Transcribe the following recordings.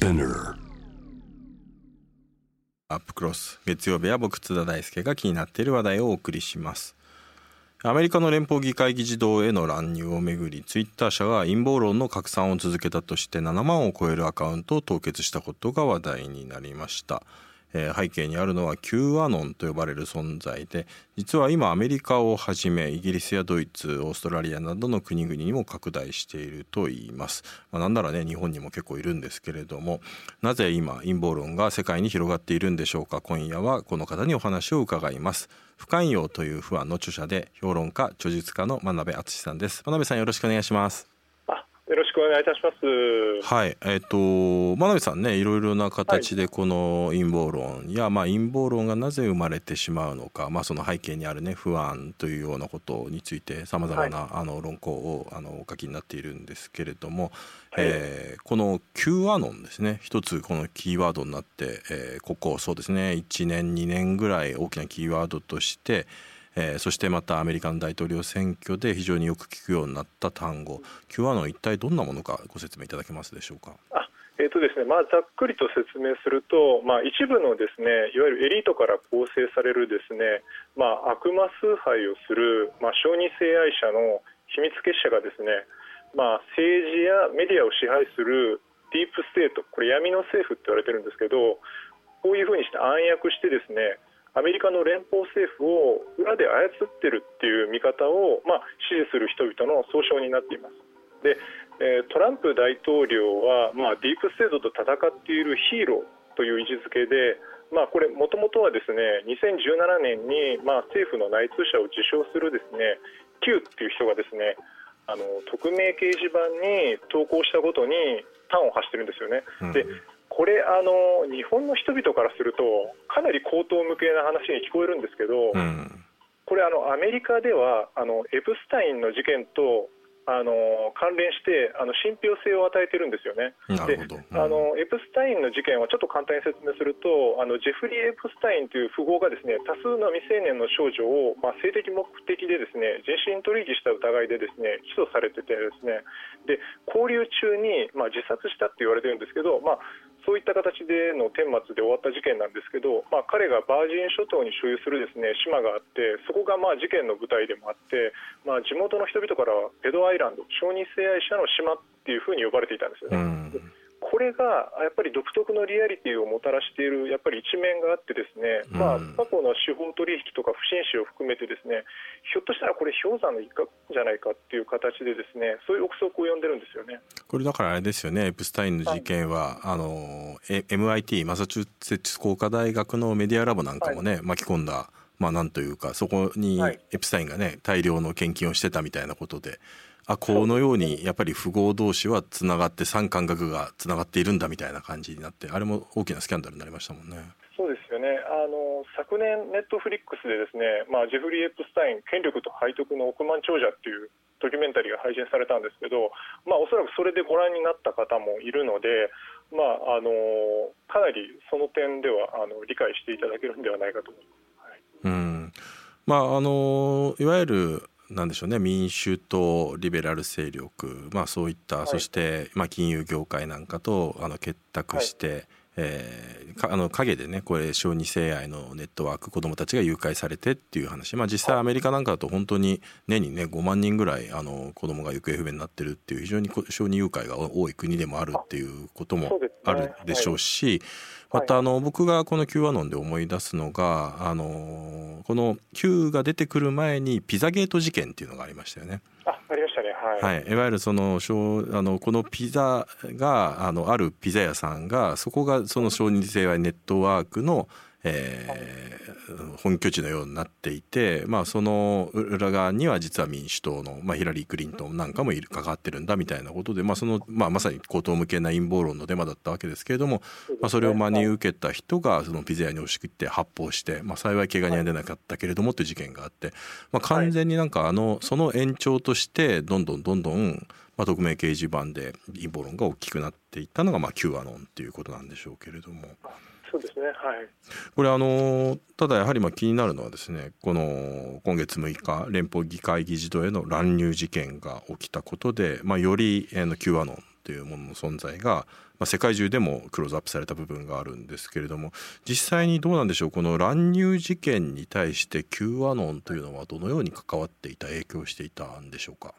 Spinner. アップクロス。月曜日は僕津田大輔が気になっている話題をお送りします。アメリカの連邦議会議事堂への乱入をめぐりツイッター社が陰謀論の拡散を続けたとして7万を超えるアカウントを凍結したことが話題になりました。えー、背景にあるのは Q アノンと呼ばれる存在で実は今アメリカをはじめイギリスやドイツオーストラリアなどの国々にも拡大しているといいます、まあ、なんならね日本にも結構いるんですけれどもなぜ今陰謀論が世界に広がっているんでしょうか？今夜はこの方にお話を伺います。不寛容という不安の著者で評論家著述家の真鍋敦さんです。真鍋さんよろしくお願いします。くお願いいたします。はい、えっ、ー、と真鍋さんね、いろいろな形でこの陰謀論や、はい、まあ陰謀論がなぜ生まれてしまうのか、まあその背景にあるね不安というようなことについてさまざまな、あの論考をあのお書きになっているんですけれども、はい、えー、この Q アノンですね、一つこのキーワードになって、えー、ここそうですね、1年2年ぐらい大きなキーワードとして。えー、そしてまたアメリカの大統領選挙で非常によく聞くようになった単語 Q アノン一体どんなものかご説明いただけますでしょうか？えーとですねまあ、ざっくりと説明すると、まあ、一部のですねいわゆるエリートから構成されるですね、まあ、悪魔崇拝をする、まあ、小児性愛者の秘密結社がですね、まあ、政治やメディアを支配するディープステートこれ闇の政府って言われてるんですけどこういうふうにして暗躍してですねアメリカの連邦政府を裏で操ってるっていう見方を、まあ、支持する人々の総称になっています。で、えトランプ大統領は、まあ、ディープステートと戦っているヒーローという位置づけで、まあ、これ、もともとはですね2017年に、まあ、政府の内通者を自称するですね Q っていう人がですねあの匿名掲示板に投稿したことに端を発してるんですよね。でこれあの日本の人々からするとかなり口頭無形な話に聞こえるんですけど、うん、これあのアメリカではあのエプスタインの事件とあの関連してあの信憑性を与えてるんですよね。で、うん、あのエプスタインの事件はちょっと簡単に説明するとあのジェフリー・エプスタインという富豪がですね多数の未成年の少女を、まあ、性的目的でですね人身取引した疑いでですね起訴されててですね。で交流中に、まあ、自殺したって言われてるんですけど、まあ、そういった形での顛末で終わった事件なんですけど、まあ、彼がバージン諸島に所有するですね島があってそこがまあ事件の舞台でもあって、まあ、地元の人々からはエドアイランド小児性愛者の島っていうふうに呼ばれていたんですよね。うんこれがやっぱり独特のリアリティをもたらしているやっぱり一面があってですね、まあ、過去の司法取引とか不審死を含めてですねひょっとしたらこれ氷山の一角じゃないかっていう形でですねそういう憶測を呼んでるんですよね。これだからあれですよねエプスタインの事件は、はい、あの MIT マサチューセッツ工科大学のメディアラボなんかもね、はい、巻き込んだまあなんというかそこにエプスタインがね大量の献金をしてたみたいなことで。あこのようにやっぱり富豪同士はつながって産官学がつながっているんだみたいな感じになってあれも大きなスキャンダルになりましたもんね。そうですよねあの昨年、ネットフリックスでですね、まあ、ジェフリー・エプスタイン権力と背徳の億万長者っていうドキュメンタリーが配信されたんですけど、まあ、おそらくそれでご覧になった方もいるので、まあ、あのかなりその点ではあの理解していただけるんではないかと思います。はい、うんまあ、あのいわゆるなんでしょうね。民主党リベラル勢力、まあ、そういった、はい、そして、まあ、金融業界なんかとあの結託して、はい、えー、あの陰でねこれ小児性愛のネットワーク子どもたちが誘拐されてっていう話、まあ、実際アメリカなんかだと本当に年にね5万人ぐらいあの子どもが行方不明になってるっていう非常に小児誘拐が多い国でもあるっていうこともあるでしょうし。またあの僕がこの Q アノンで思い出すのがあのこの Q が出てくる前にピザゲート事件っていうのがありましたよね。あありまはい、い、わゆるそのあのこのピザがあのあるピザ屋さんがそこがその小児性愛ネットワークのえー、本拠地のようになっていて、まあ、その裏側には実は民主党の、まあ、ヒラリー・クリントンなんかもいる関わってるんだみたいなことで、まあそのまあ、まさに口頭向けな陰謀論のデマだったわけですけれども、まあ、それを真に受けた人がそのピザ屋に押し切って発砲して、まあ、幸い怪我には出なかったけれどもという事件があって、まあ、完全になんかあのその延長としてどんどんどんどんまあ、匿名掲示板で陰謀論が大きくなっていったのが、まあ、Q アノンっていうことなんでしょうけれども。そうですね、はい、これあのただやはりまあ気になるのはですねこの今月6日連邦議会議事堂への乱入事件が起きたことで、まあ、より、Q アノンというものの存在が、まあ、世界中でもクローズアップされた部分があるんですけれども実際にどうなんでしょうこの乱入事件に対して Q アノンというのはどのように関わっていた影響していたんでしょうか？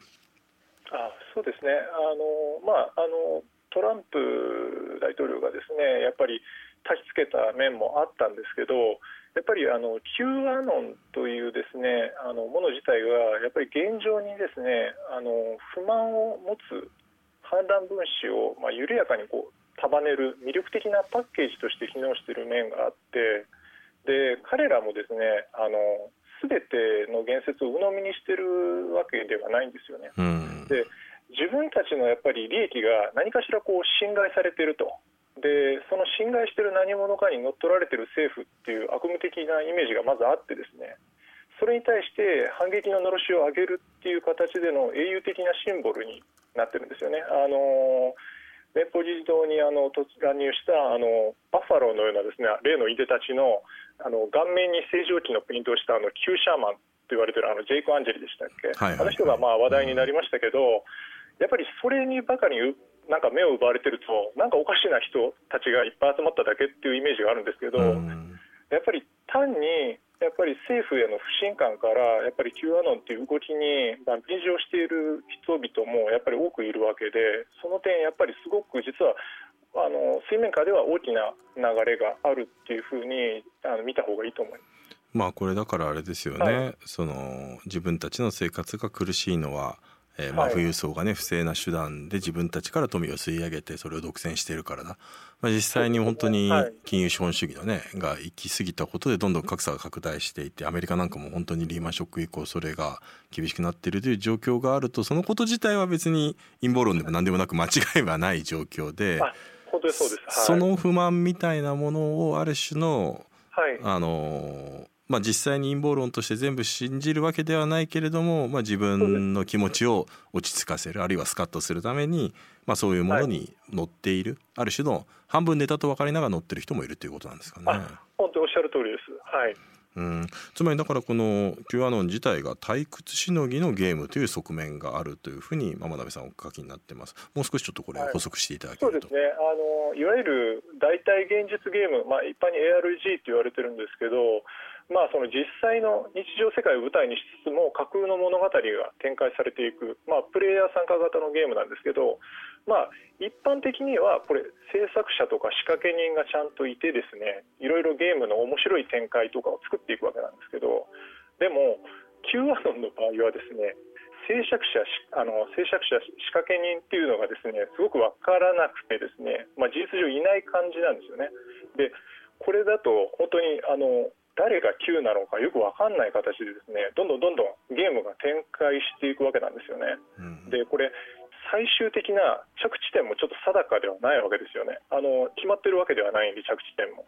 あそうですね。あの、まあ、あのトランプ大統領がですねやっぱり焚きつけた面もあったんですけどやっぱりあの Q アノンというですねあのもの自体がやっぱり現状にですねあの不満を持つ反乱分子をまあ緩やかにこう束ねる魅力的なパッケージとして機能している面があってで彼らもですねあの全ての言説を鵜呑みにしてるわけではないんですよね。で自分たちのやっぱり利益が何かしらこう侵害されているとでその侵害している何者かに乗っ取られている政府っていう悪夢的なイメージがまずあってですねそれに対して反撃ののろしを上げるっていう形での英雄的なシンボルになってるんですよね。あの連邦議事堂にあの乱入したあのバッファローのようなですね例のいでたちのあの顔面に正常期のプリントをしたあのキューシャーマンと言われてるあのジェイク・アンジェリでしたっけ、はいはいはい、あの人がまあ話題になりましたけど、やっぱりそれにばかりなんか目を奪われてるとなんかおかしな人たちがいっぱい集まっただけっていうイメージがあるんですけど、やっぱり単にやっぱり政府への不信感からやっぱり Q アノンっていう動きに便乗している人々もやっぱり多くいるわけでその点やっぱりすごく実はあの水面下では大きな流れがあるっていうふうにあの見た方がいいと思います。まあこれだからあれですよね、はい、その自分たちの生活が苦しいのはえーまあ、富裕層がね不正な手段で自分たちから富を吸い上げてそれを独占しているからだ、まあ、実際に本当に金融資本主義のねが行き過ぎたことでどんどん格差が拡大していてアメリカなんかも本当にリーマンショック以降それが厳しくなっているという状況があるとそのこと自体は別に陰謀論でも何でもなく間違いはない状況で本当にそうです、はい、その不満みたいなものをある種の、はい、あのまあ、実際に陰謀論として全部信じるわけではないけれども、まあ、自分の気持ちを落ち着かせるあるいはスカッとするために、まあ、そういうものに乗っている、はい、ある種の半分ネタと分かりながら乗ってる人もいるということなんですかね。本当おっしゃる通りです、はい。うん、つまりだからこの Q アノン自体が退屈しのぎのゲームという側面があるというふうに真鍋さんお書きになってます。もう少しちょっとこれ補足していただけると、はい、そうですね。あのいわゆる代替現実ゲーム、まあ、一般に ARG と言われてるんですけどまあ、その実際の日常世界を舞台にしつつも架空の物語が展開されていく、まあ、プレイヤー参加型のゲームなんですけど、まあ、一般的にはこれ制作者とか仕掛け人がちゃんといてですねいろいろゲームの面白い展開とかを作っていくわけなんですけどでも Q アノンの場合はですね制作者あの制作者仕掛け人っていうのがですねすごく分からなくてですね、まあ、事実上いない感じなんですよね。でこれだと本当にあの誰が Q なのかよく分かんない形でですねどんどんどんどんゲームが展開していくわけなんですよね。うん、でこれ最終的な着地点もちょっと定かではないわけですよね。あの決まってるわけではないんで着地点も。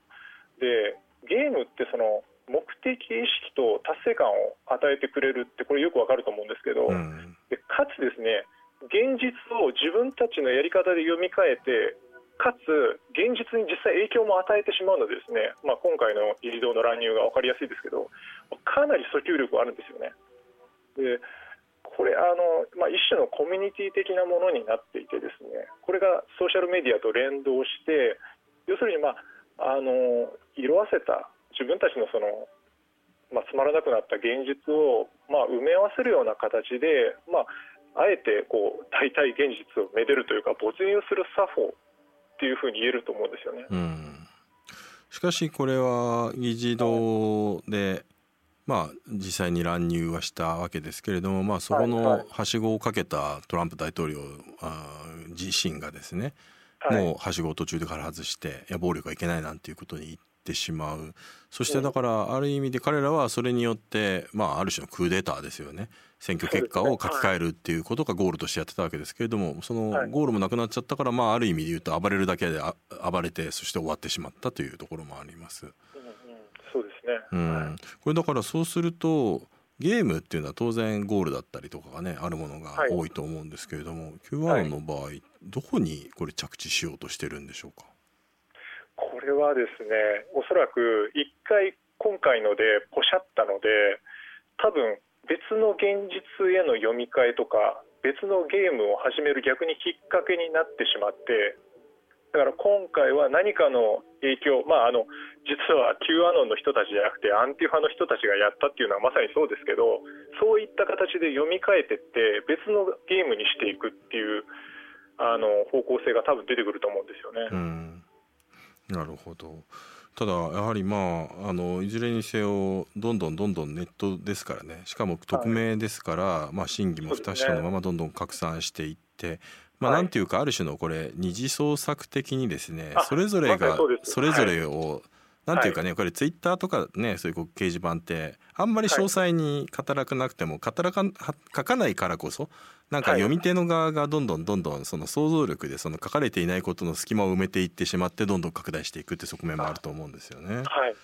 でゲームってその目的意識と達成感を与えてくれるってこれよくわかると思うんですけど、うん、でかつですね現実を自分たちのやり方で読み替えてかつ現実に実際影響も与えてしまうのでですね、まあ、今回の議事堂の乱入が分かりやすいですけどかなり訴求力あるんですよね。でこれあの、まあ、一種のコミュニティ的なものになっていてですねこれがソーシャルメディアと連動して要するに、まあ、あの色あせた自分たちのその、まあ、つまらなくなった現実を、まあ、埋め合わせるような形で、まあ、あえてこう代替現実をめでるというか没入する作法っていうふうに言えると思うんですよね。うん、しかしこれは議事堂で、まあ、実際に乱入はしたわけですけれども、まあ、そこのはしごをかけたトランプ大統領自身がですね、はい、もうはしごを途中でから外していや暴力はいけないなんていうことに言ってしまう。そしてだからある意味で彼らはそれによって、まあ、ある種のクーデターですよね選挙結果を書き換えるっていうことがゴールとしてやってたわけですけれどもそのゴールもなくなっちゃったから、まあ、ある意味で言うと暴れるだけで暴れてそして終わってしまったというところもあります。そうですね、うん、これだからそうするとゲームっていうのは当然ゴールだったりとかがねあるものが多いと思うんですけれども、はい、Q1 の場合、はい、どこにこれ着地しようとしてるんでしょうか？これはですねおそらく一回今回のでポシャったので多分別の現実への読み替えとか別のゲームを始める逆にきっかけになってしまってだから今回は何かの影響、まあ、あの実は Q アノンの人たちじゃなくてアンティファの人たちがやったっていうのはまさにそうですけどそういった形で読み替えてって別のゲームにしていくっていうあの方向性が多分出てくると思うんですよね。なるほどただやはりまああのいずれにせよどんどんどんどんネットですからね。しかも匿名ですから、はい、まあ、真偽も不確かなままどんどん拡散していって。まあ、なんていうかある種のこれ二次創作的にですねそれぞれがそれぞれをなんていうかね、これツイッターとかねそういう掲示板ってあんまり詳細に語らなくても語らか書かないからこそなんか読み手の側がどんどんどんどんその想像力でその書かれていないことの隙間を埋めていってしまってどんどん拡大していくって側面もあると思うんですよね。はい。はい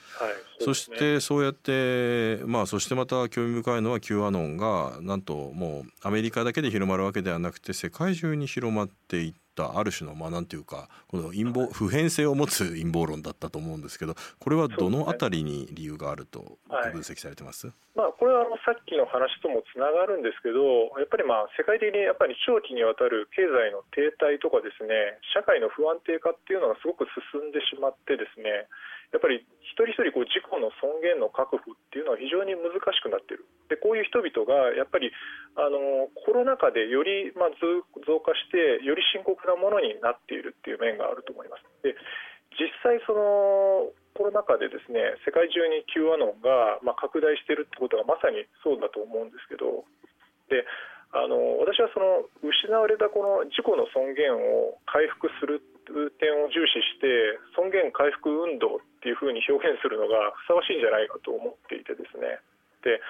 そしてそうやってまあそしてまた興味深いのは Q アノンがなんともうアメリカだけで広まるわけではなくて世界中に広まっていったある種のまあなんていうかこの陰謀普遍性を持つ陰謀論だったと思うんですけどこれはどのあたりに理由があると分析されてます、はい、まあ、これはあのさっきの話ともつながるんですけどやっぱりまあ世界的にやっぱり長期にわたる経済の停滞とかですね社会の不安定化っていうのがすごく進んでしまってですねやっぱり一人一人こう自己の尊厳の確保っていうのは非常に難しくなっているでこういう人々がやっぱりあのコロナ禍でよりまあ増加してより深刻なものになっているっていう面があると思います。で実際そのコロナ禍でですね世界中に Q アノンがまあ拡大しているってことがまさにそうだと思うんですけどであの私はその失われたこの自己の尊厳を回復する点を重視して尊厳回復運動っていうふうに表現するのがふさわしいんじゃないかと思っていてですねで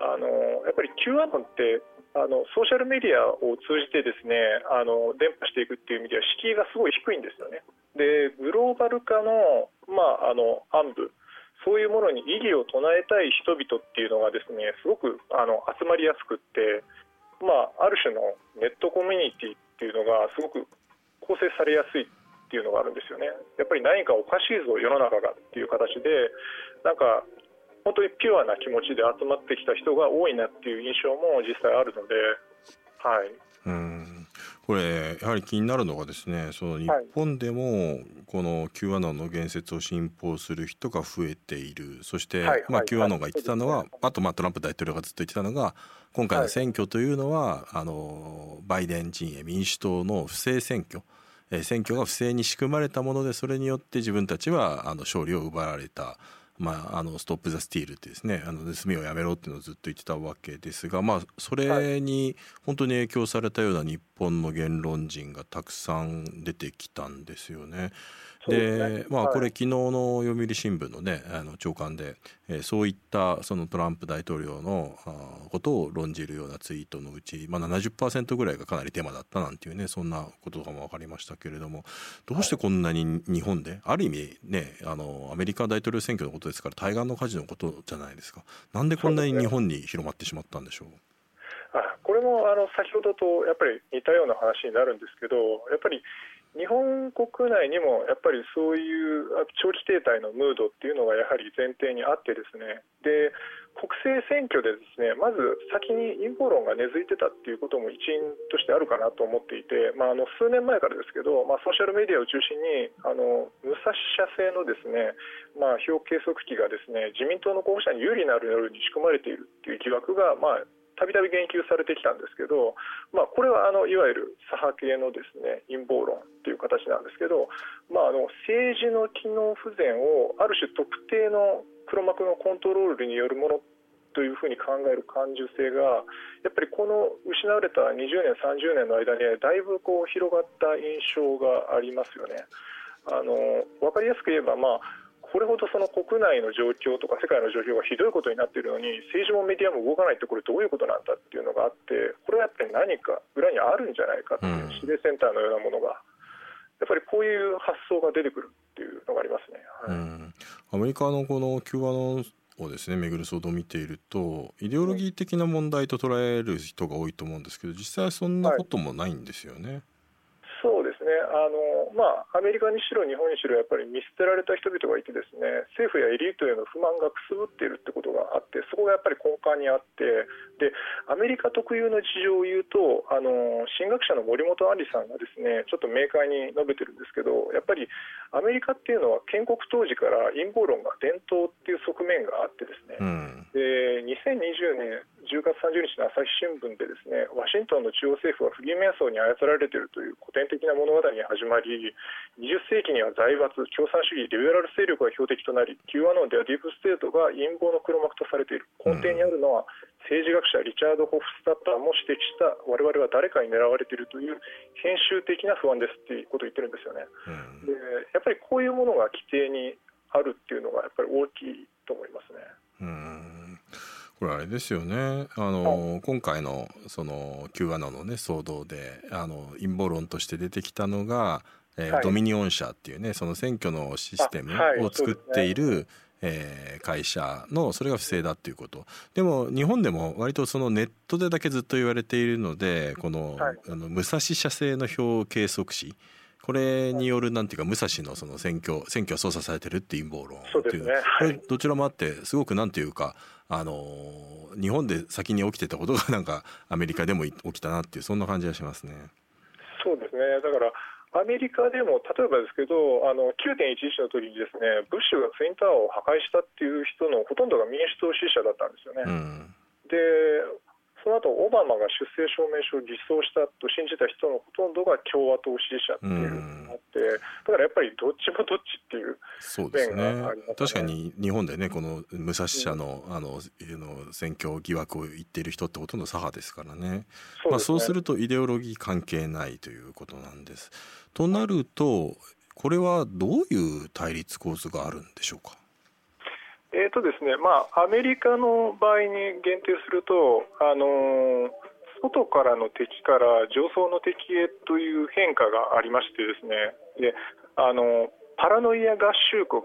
あのやっぱり Q アノンってあのソーシャルメディアを通じてですねあの伝播していくっていう意味では敷居がすごい低いんですよね。でグローバル化の,、まあ、あの暗部そういうものに異議を唱えたい人々っていうのがですねすごくあの集まりやすくって、まあ、ある種のネットコミュニティっていうのがすごく構成されやすいっていうのがあるんですよね。やっぱり何かおかしいぞ世の中がっていう形でなんか本当にピュアな気持ちで集まってきた人が多いなっていう印象も実際あるので、はい、うん。これやはり気になるのがですねその日本でもこの Q アノンの言説を信奉する人が増えている。そして、まあ、Q アノンが言ってたのは、あとまあトランプ大統領がずっと言ってたのが今回の選挙というのは、あのバイデン陣営民主党の不正選挙選挙が不正に仕組まれたものでそれによって自分たちはあの勝利を奪われた。まあ、あのストップ・ザ・スティールってですねあの盗みをやめろっていうのをずっと言ってたわけですが、まあ、それに本当に影響されたような日本の言論人がたくさん出てきたんですよね。で、まあこれ昨日の読売新聞のねあの長官で、えー、そういったそのトランプ大統領のことを論じるようなツイートのうち、まあ、70%ぐらいがかなりテーマだったなんていうねそんなこととかも分かりましたけれどもどうしてこんなに日本である意味ねあのアメリカ大統領選挙のことですから対岸の火事のことじゃないですか。なんでこんなに日本に広まってしまったんでしょう？あこれもあの先ほどとやっぱり似たような話になるんですけどやっぱり日本国内にもやっぱりそういう長期停滞のムードっていうのがやはり前提にあってですね。で国政選挙でですねまず先に陰謀論が根付いてたっていうことも一因としてあるかなと思っていて、まあ、あの数年前からですけど、まあ、ソーシャルメディアを中心にあの武蔵社製のですね、まあ、票計測器がですね自民党の候補者に有利になるように仕組まれているっていう疑惑が、まあ、たびたび言及されてきたんですけど、まあ、これはあのいわゆる左派系のですね陰謀論という形なんですけど、まあ、あの政治の機能不全をある種特定の黒幕のコントロールによるものというふうに考える感受性がやっぱりこの失われた20年30年の間にだいぶこう広がった印象がありますよね。あの分かりやすく言えば、まあこれほどその国内の状況とか世界の状況がひどいことになっているのに政治もメディアも動かないってこれどういうことなんだっていうのがあってこれはやっぱり何か裏にあるんじゃないかっていう指令センターのようなものが。やっぱりこういう発想が出てくるっていうのがありますね。はい、うんアメリカのこのキューバのをですね巡る騒動を見ているとイデオロギー的な問題と捉える人が多いと思うんですけど実際はそんなこともないんですよね。はいまあ、アメリカにしろ日本にしろやっぱり見捨てられた人々がいてですね政府やエリートへの不満がくすぶっているってことがあってそこがやっぱり根幹にあってでアメリカ特有の事情を言うとあの神学者の森本杏里さんがですねちょっと明快に述べてるんですけどやっぱりアメリカっていうのは建国当時から陰謀論が伝統っていう側面があってですね、うん、で2020年10月30日の朝日新聞でですねワシントンの中央政府は不義瞑想に操られているという古典的な物語に始まり20世紀には財閥共産主義リベラル勢力が標的となり Q アノンではディープステートが陰謀の黒幕とされている根底にあるのは、政治学者リチャード・ホフスタッターも指摘した我々は誰かに狙われているという偏執的な不安ですっていうことを言ってるんですよね。でやっぱりこういうものが基底にあるっていうのがやっぱり大きいと思いますね。うんこれあれですよね。あの、はい、今回のその Q アナのね騒動であの陰謀論として出てきたのが、えー、はい、ドミニオン社っていうねその選挙のシステムを作っている、はい、えー、会社のそれが不正だっていうこと。でも日本でも割とそのネットでだけずっと言われているのでこの,、あの武蔵社製の票計測士これによるなんていうか武蔵のその選挙選挙を操作されてるって陰謀論っていう、ね、これどちらもあってすごくなんていうかあの日本で先に起きてたことがなんか アメリカでも起きたなっていうそんな感じがしますね。そうですね。だからアメリカでも例えばですけどあの9.11の時にですねブッシュがツインタワーを破壊したっていう人のほとんどが民主党支持者だったんですよね。うん、でその後オバマが出生証明書を偽装したと信じた人のほとんどが共和党支持者っていうのがあって、だからやっぱりどっちもどっちっていう面がありますね。確かに日本でねこの武蔵社の,、あのの選挙疑惑を言っている人ってほとんど左派ですからね。そう、ね、まあ、そうするとイデオロギー関係ないということなんです。となるとこれはどういう対立構図があるんでしょうか？えーとですねまあ、アメリカの場合に限定すると、あの、外からの敵から上層の敵へという変化がありましてですね。であのパラノイア合衆国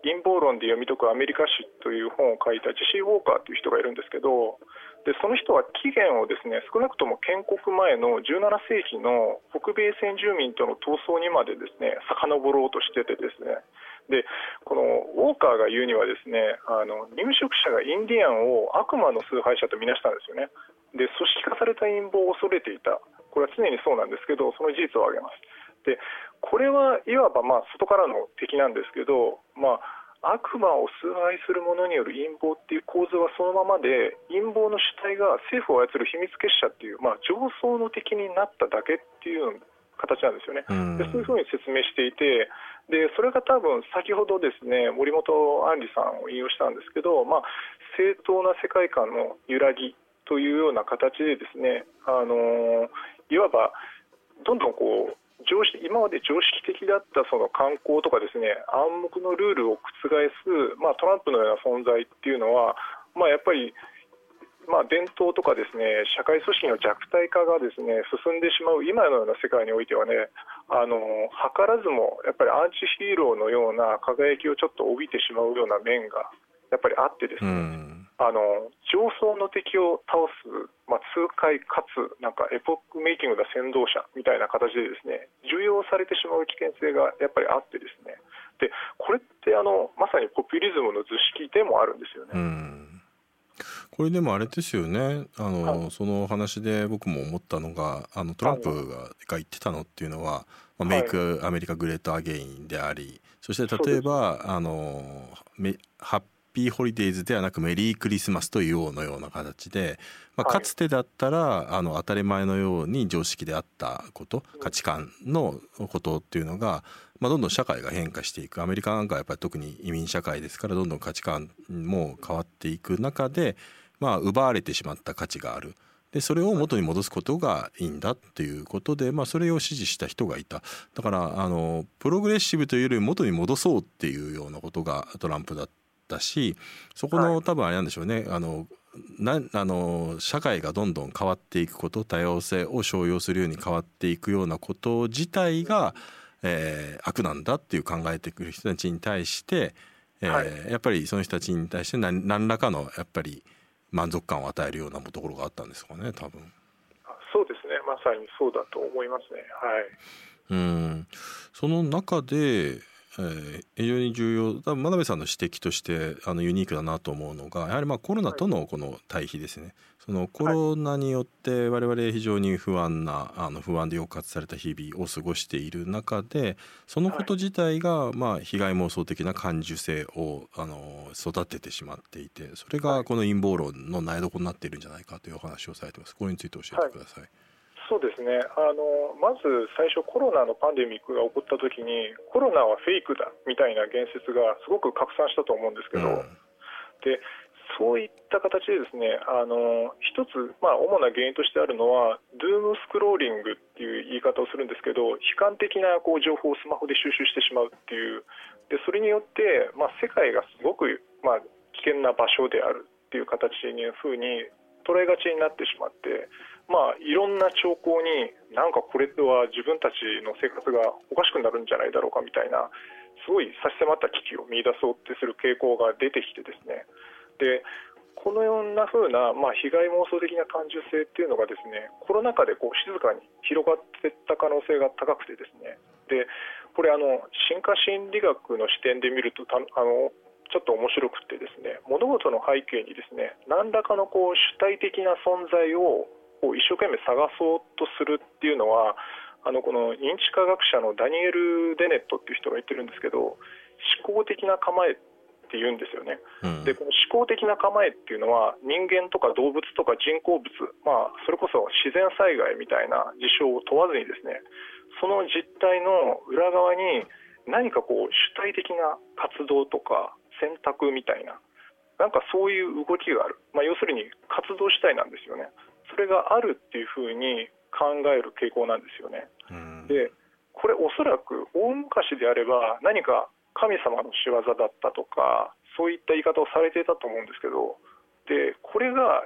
陰謀論で読み解くアメリカ史という本を書いたジェシー・ウォーカーという人がいるんですけどでその人は起源をですね少なくとも建国前の17世紀の北米先住民との闘争にまでですね遡ろうとしててですね。このウォーカーが言うにはですねあの入植者がインディアンを悪魔の崇拝者とみなしたんですよね。で組織化された陰謀を恐れていた。これは常にそうなんですけどその事実を挙げます。でこれはいわばま外からの敵なんですけど、まあ、悪魔を崇拝する者による陰謀っていう構図はそのままで陰謀の主体が政府を操る秘密結社っていう、まあ、上層の敵になっただけっていう形なんですよね。でそういうふうに説明していてでそれが多分先ほどですね森本杏里さんを引用したんですけど、まあ、正当な世界観の揺らぎというような形でですねあのいわばどんどんこう常識今まで常識的だったその観光とかですね暗黙のルールを覆す、まあ、トランプのような存在っていうのは、まあ、やっぱりまあ、伝統とかですね社会組織の弱体化がですね進んでしまう今のような世界においてはねあの図らずもやっぱりアンチヒーローのような輝きをちょっと帯びてしまうような面がやっぱりあってですね、あの上層の敵を倒す、まあ、痛快かつなんかエポックメイキングな先導者みたいな形でですね重要されてしまう危険性がやっぱりあってですね。でこれってあのまさにポピュリズムの図式でもあるんですよね。これでもあれですよね。あの、はい、その話で僕も思ったのがあのトランプが,、が言ってたのっていうのは、まあ、 Make America Great Again でありそして例えばあの Happy Holidays ではなく Merry Christmas と言おうのような形で、まあ、かつてだったら、あの当たり前のように常識であったこと価値観のことっていうのが、まあ、どんどん社会が変化していく。アメリカなんかはやっぱり特に移民社会ですからどんどん価値観も変わっていく中で、まあ、奪われてしまった価値がある。でそれを元に戻すことがいいんだっていうことで、まあ、それを支持した人がいた。だからあのプログレッシブというより元に戻そうっていうようなことがトランプだったしそこの多分あれなんでしょうね。あのなあの社会がどんどん変わっていくこと多様性を商用するように変わっていくようなこと自体が、えー、悪なんだっていう考えてくる人たちに対して、えー、はい、やっぱりその人たちに対して何何らかのやっぱり満足感を与えるようなところがあったんですかね多分。そうですね、まさにそうだと思いますね。はい、うんその中でえー、非常に重要多分真鍋さんの指摘としてあのユニークだなと思うのがやはりまあコロナとのこの対比ですね。そのコロナによって我々非常に不安なあの不安で抑圧された日々を過ごしている中でそのこと自体がまあ被害妄想的な感受性をあの育ててしまっていてそれがこの陰謀論の苗床になっているんじゃないかというお話をされてます。これについて教えてください。はいそうですね。あのまず最初、コロナのパンデミックが起こったときにコロナはフェイクだみたいな言説がすごく拡散したと思うんですけど、うん、でそういった形でですねあの一つ、まあ、主な原因としてあるのはドゥームスクローリングっていう言い方をするんですけど悲観的なこう情報をスマホで収集してしまうっていう。でそれによって、まあ、世界がすごく、まあ、危険な場所であるっていう形にふうに捉えがちになってしまってまあ、いろんな兆候になんかこれは自分たちの生活がおかしくなるんじゃないだろうかみたいなすごい差し迫った危機を見出そうってする傾向が出てきてですね。でこのような風な、まあ、被害妄想的な感受性っていうのがですねコロナ禍でこう静かに広がっていった可能性が高くてですね。でこれあの進化心理学の視点で見るとあのちょっと面白くてですね物事の背景にですね何らかのこう主体的な存在をを一生懸命探そうとするっていうのはあのこの認知科学者のダニエル・デネットっていう人が言ってるんですけど思考的な構えって言うんですよね、うん、でこの思考的な構えっていうのは人間とか動物とか人工物、まあ、それこそ自然災害みたいな事象を問わずにですねその実態の裏側に何かこう主体的な活動とか選択みたいななんかそういう動きがある、まあ、要するに活動主体なんですよね。それがあるっていうふうに考える傾向なんですよね。でこれおそらく大昔であれば何か神様の仕業だったとかそういった言い方をされていたと思うんですけどでこれが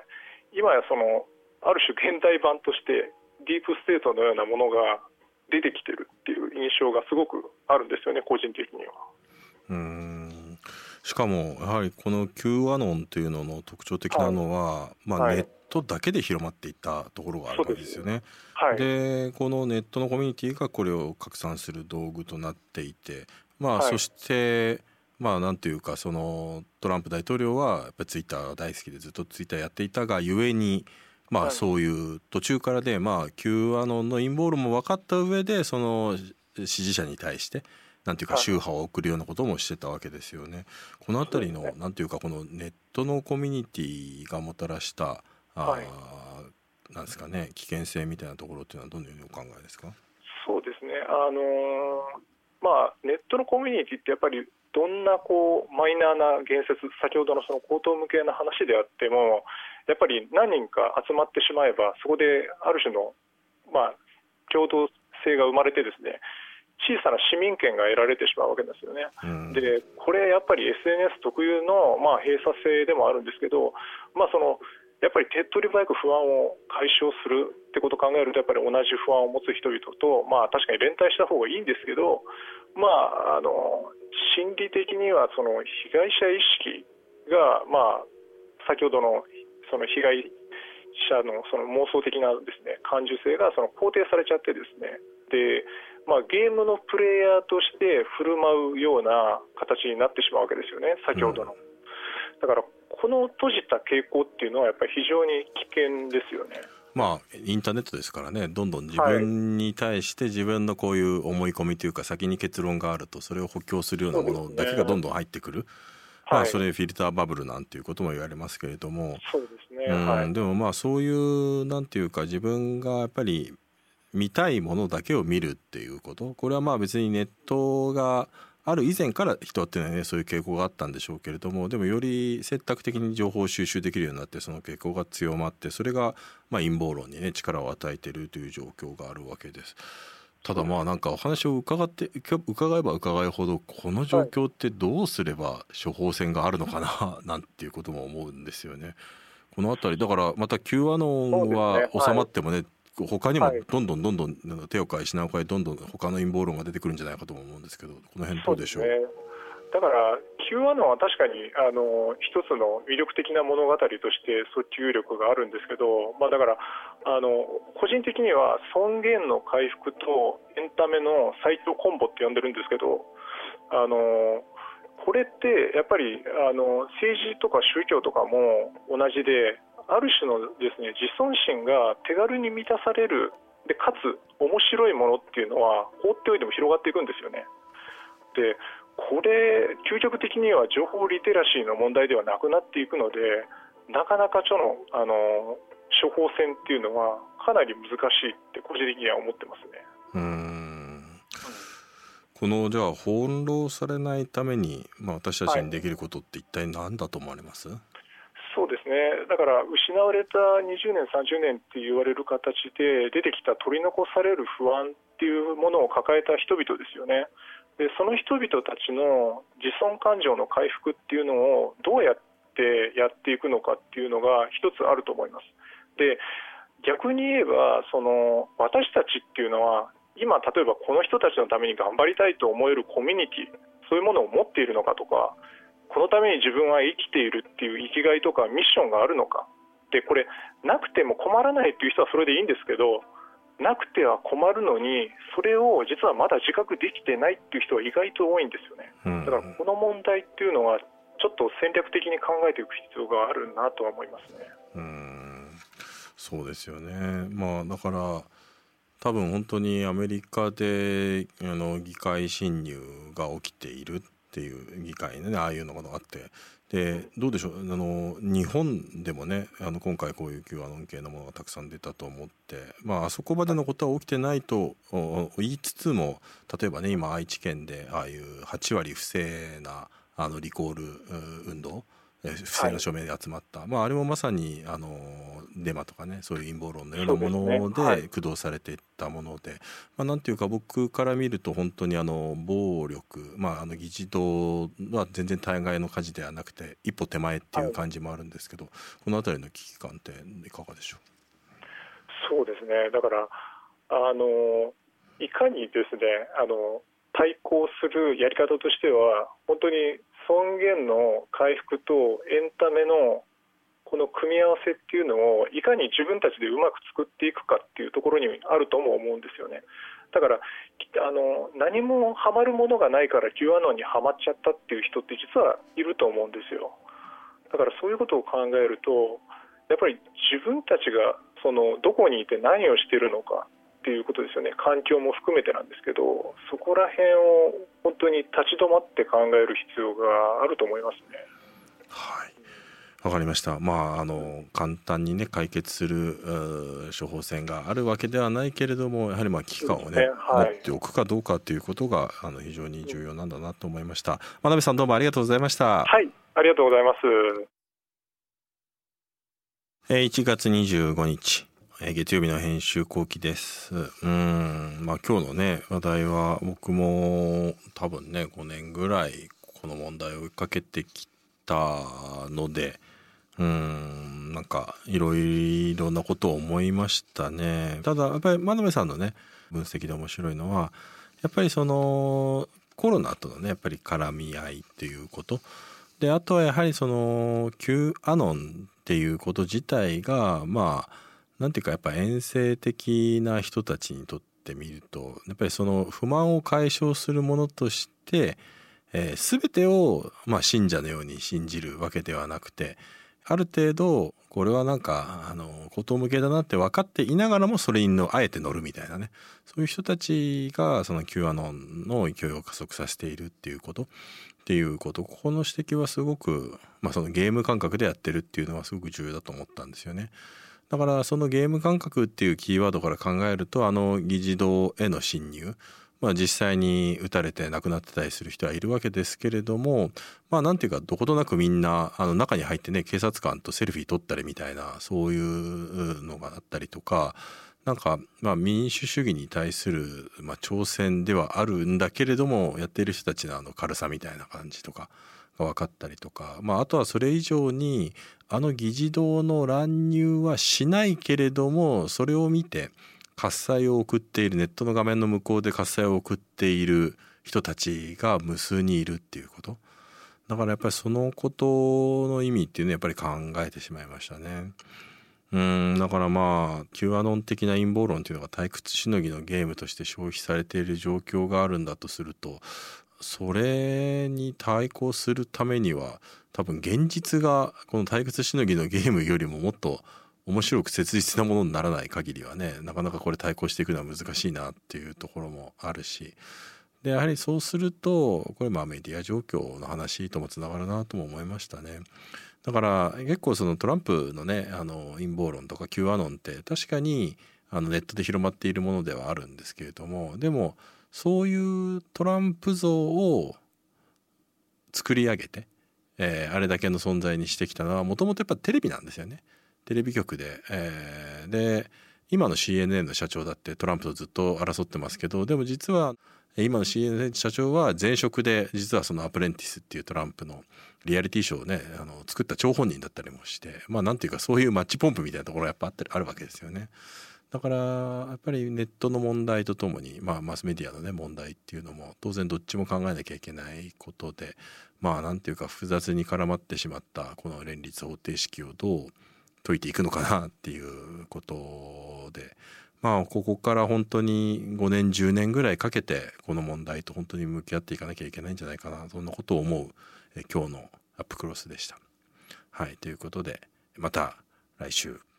今やそのある種現代版としてディープステートのようなものが出てきてるっていう印象がすごくあるんですよね個人的には。うんしかもやはりこの Q アノンというのの特徴的なのは、はい、まあ、ネットだけで広まっていったところがあるわけですよね。で、はい、このネットのコミュニティがこれを拡散する道具となっていて、まあ、はい、そしてまあなんていうかそのトランプ大統領はやっぱりツイッターが大好きでずっとツイッターやっていたがゆえにまあそういう途中からでまあ Q アノンの陰謀論も分かった上でその支持者に対してなんていうか宗派を送るようなこともしてたわけですよね。この辺りのなんていうかこのネットのコミュニティがもたらしたはい、なんですかね危険性みたいなところっていうのはどのようにお考えですか？そうですね。あのー、まあ、ネットのコミュニティってやっぱりどんなこうマイナーな言説先ほどのその口頭向けな話であってもやっぱり何人か集まってしまえばそこである種の、まあ、共同性が生まれてですね小さな市民権が得られてしまうわけですよね。うん、でこれやっぱり SNS 特有の、まあ、閉鎖性でもあるんですけど、まあ、そのやっぱり手っ取り早く不安を解消するってことを考えるとやっぱり同じ不安を持つ人々と、まあ、確かに連帯した方がいいんですけど、まあ、あの心理的にはその被害者意識が、まあ、先ほどのその被害者のその妄想的なですね感受性がその肯定されちゃってですねで、まあ、ゲームのプレイヤーとして振る舞うような形になってしまうわけですよね先ほどの。だからこの閉じた傾向っていうのはやっぱり非常に危険ですよね。まあインターネットですからね。どんどん自分に対して自分のこういう思い込みというか先に結論があるとそれを補強するようなものだけがどんどん入ってくる。まあ、それフィルターバブルなんていうことも言われますけれども。そうですね、うん、でもまあそういうなんていうか自分がやっぱり見たいものだけを見るっていうこと。これはまあ別にネットがある以前から人っていうのはねそういう傾向があったんでしょうけれどもでもより選択的に情報を収集できるようになってその傾向が強まってそれがまあ陰謀論にね力を与えているという状況があるわけです。ただまあなんかお話を伺って伺えば伺うほどこの状況ってどうすれば処方箋があるのかななんていうことも思うんですよね。この辺りだからまた Q アノンは収まってもね他にもどんどんどんどん手を変え品を変えどんどん他の陰謀論が出てくるんじゃないかと思うんですけどこの辺どうでしょう、ね、だから Q アノンは確かにあの一つの魅力的な物語として訴求力があるんですけど、まあ、だからあの個人的には尊厳の回復とエンタメの最強コンボって呼んでるんですけどあのこれってやっぱりあの政治とか宗教とかも同じである種のですね自尊心が手軽に満たされるでかつ面白いものっていうのは放っておいても広がっていくんですよね。でこれ究極的には情報リテラシーの問題ではなくなっていくのでなかなかちょのあの処方箋っていうのはかなり難しいって個人的には思ってますね。うんこのじゃあ翻弄されないために、まあ、私たちにできることって一体何だと思われます、はい、そうですね。だから失われた20年30年って言われる形で出てきた取り残される不安っていうものを抱えた人々ですよね。でその人々たちの自尊感情の回復っていうのをどうやってやっていくのかっていうのが一つあると思います。で逆に言えばその私たちっていうのは今、例えばこの人たちのために頑張りたいと思えるコミュニティそういうものを持っているのかとかこのために自分は生きているっていう生きがいとかミッションがあるのか。でこれなくても困らないっていう人はそれでいいんですけどなくては困るのにそれを実はまだ自覚できてないっていう人は意外と多いんですよね。だからこの問題っていうのはちょっと戦略的に考えていく必要があるなとは思いますね。うん。そうですよね。まあだから多分本当にアメリカであの議会侵入が起きているっていう議会ねああいうのがあって。でどうでしょう？あの日本でもねあの今回こういう Q アノン系のものがたくさん出たと思って、まあ、あそこまでのことは起きてないと言いつつも例えばね今愛知県でああいう8割不正なあのリコール運動。不正な署名で集まった、はい、まあ、あれもまさにあのデマとかねそういう陰謀論のようなもので駆動されていったもので、ねはい、まあ、なんていうか僕から見ると本当にあの暴力、まあ、あの議事堂は全然対外の火事ではなくて一歩手前っていう感じもあるんですけど、はい、この辺りの危機感っていかがでしょう？そうですね。だからあのいかにですねあの対抗するやり方としては本当に尊厳の回復とエンタメのこの組み合わせっていうのをいかに自分たちでうまく作っていくかっていうところにあるとも思うんですよね。だからあの何もハマるものがないから Q アノンにはまっちゃったっていう人って実はいると思うんですよ。だからそういうことを考えるとやっぱり自分たちがそのどこにいて何をしているのかっていうことですよね環境も含めてなんですけどそこら辺を本当に立ち止まって考える必要があると思いますね。はいわかりました。まああの簡単にね解決する処方箋があるわけではないけれども、やはりまあ危機感をね、ねはい、持っておくかどうかということがあの非常に重要なんだなと思いました。真鍋さんどうもありがとうございました。はい、ありがとうございます。えー、1月25日え月曜日の編集後期です。うん、まあ今日のね、話題は僕も多分ね、5年ぐらいこの問題を追いかけてきたので、うん、なんかいろいろなことを思いましたね。ただやっぱり真鍋さんのね、分析で面白いのは、やっぱりそのコロナとのね、やっぱり絡み合いっていうこと。で、あとはやはりその Q アノンっていうこと自体が、まあ、なんていうかやっぱ遠征的な人たちにとってみるとやっぱりその不満を解消するものとして、えー、全てを、まあ、信者のように信じるわけではなくてある程度これはなんかあの事向けだなって分かっていながらもそれにのあえて乗るみたいなねそういう人たちがその Q アノンの勢いを加速させているっていうことっていうことここの指摘はすごく、まあ、そのゲーム感覚でやってるっていうのはすごく重要だと思ったんですよね。だからそのゲーム感覚っていうキーワードから考えるとあの議事堂への侵入まあ、実際に撃たれて亡くなってたりする人はいるわけですけれどもまあなんていうかどことなくみんなあの中に入ってね警察官とセルフィー撮ったりみたいなそういうのがあったりとかなんかまあ民主主義に対するまあ挑戦ではあるんだけれどもやっている人たちのあの軽さみたいな感じとかが分かったりとか、まあ、あとはそれ以上にあの議事堂の乱入はしないけれどもそれを見て喝采を送っているネットの画面の向こうで喝采を送っている人たちが無数にいるっていうことだからやっぱりそのことの意味っていうのはやっぱり考えてしまいましたね。うんだからまあ Q アノン的な陰謀論っていうのが退屈しのぎのゲームとして消費されている状況があるんだとするとそれに対抗するためには多分現実がこの退屈しのぎのゲームよりももっと面白く切実なものにならない限りはねなかなかこれ対抗していくのは難しいなっていうところもあるしでやはりそうするとこれまあメディア状況の話ともつながるなとも思いましたね。だから結構そのトランプのねあの陰謀論とか Q アノンって確かにあのネットで広まっているものではあるんですけれどもでもそういうトランプ像を作り上げて、えー、あれだけの存在にしてきたのはもともとやっぱテレビなんですよね。テレビ局で、えー、で今の CNN の社長だってトランプとずっと争ってますけどでも実は今の CNN 社長は前職で実はそのアプレンティスっていうトランプのリアリティショーをねあの作った張本人だったりもしてまあなんていうかそういうマッチポンプみたいなところがやっぱあったりあるわけですよね。だからやっぱりネットの問題とともに、まあ、マスメディアのね問題っていうのも当然どっちも考えなきゃいけないことでまあなんていうか複雑に絡まってしまったこの連立方程式をどう解いていくのかなっていうことでまあここから本当に5年10年ぐらいかけてこの問題と本当に向き合っていかなきゃいけないんじゃないかなそんなことを思うえ今日のアップクロスでした。はいということでまた来週。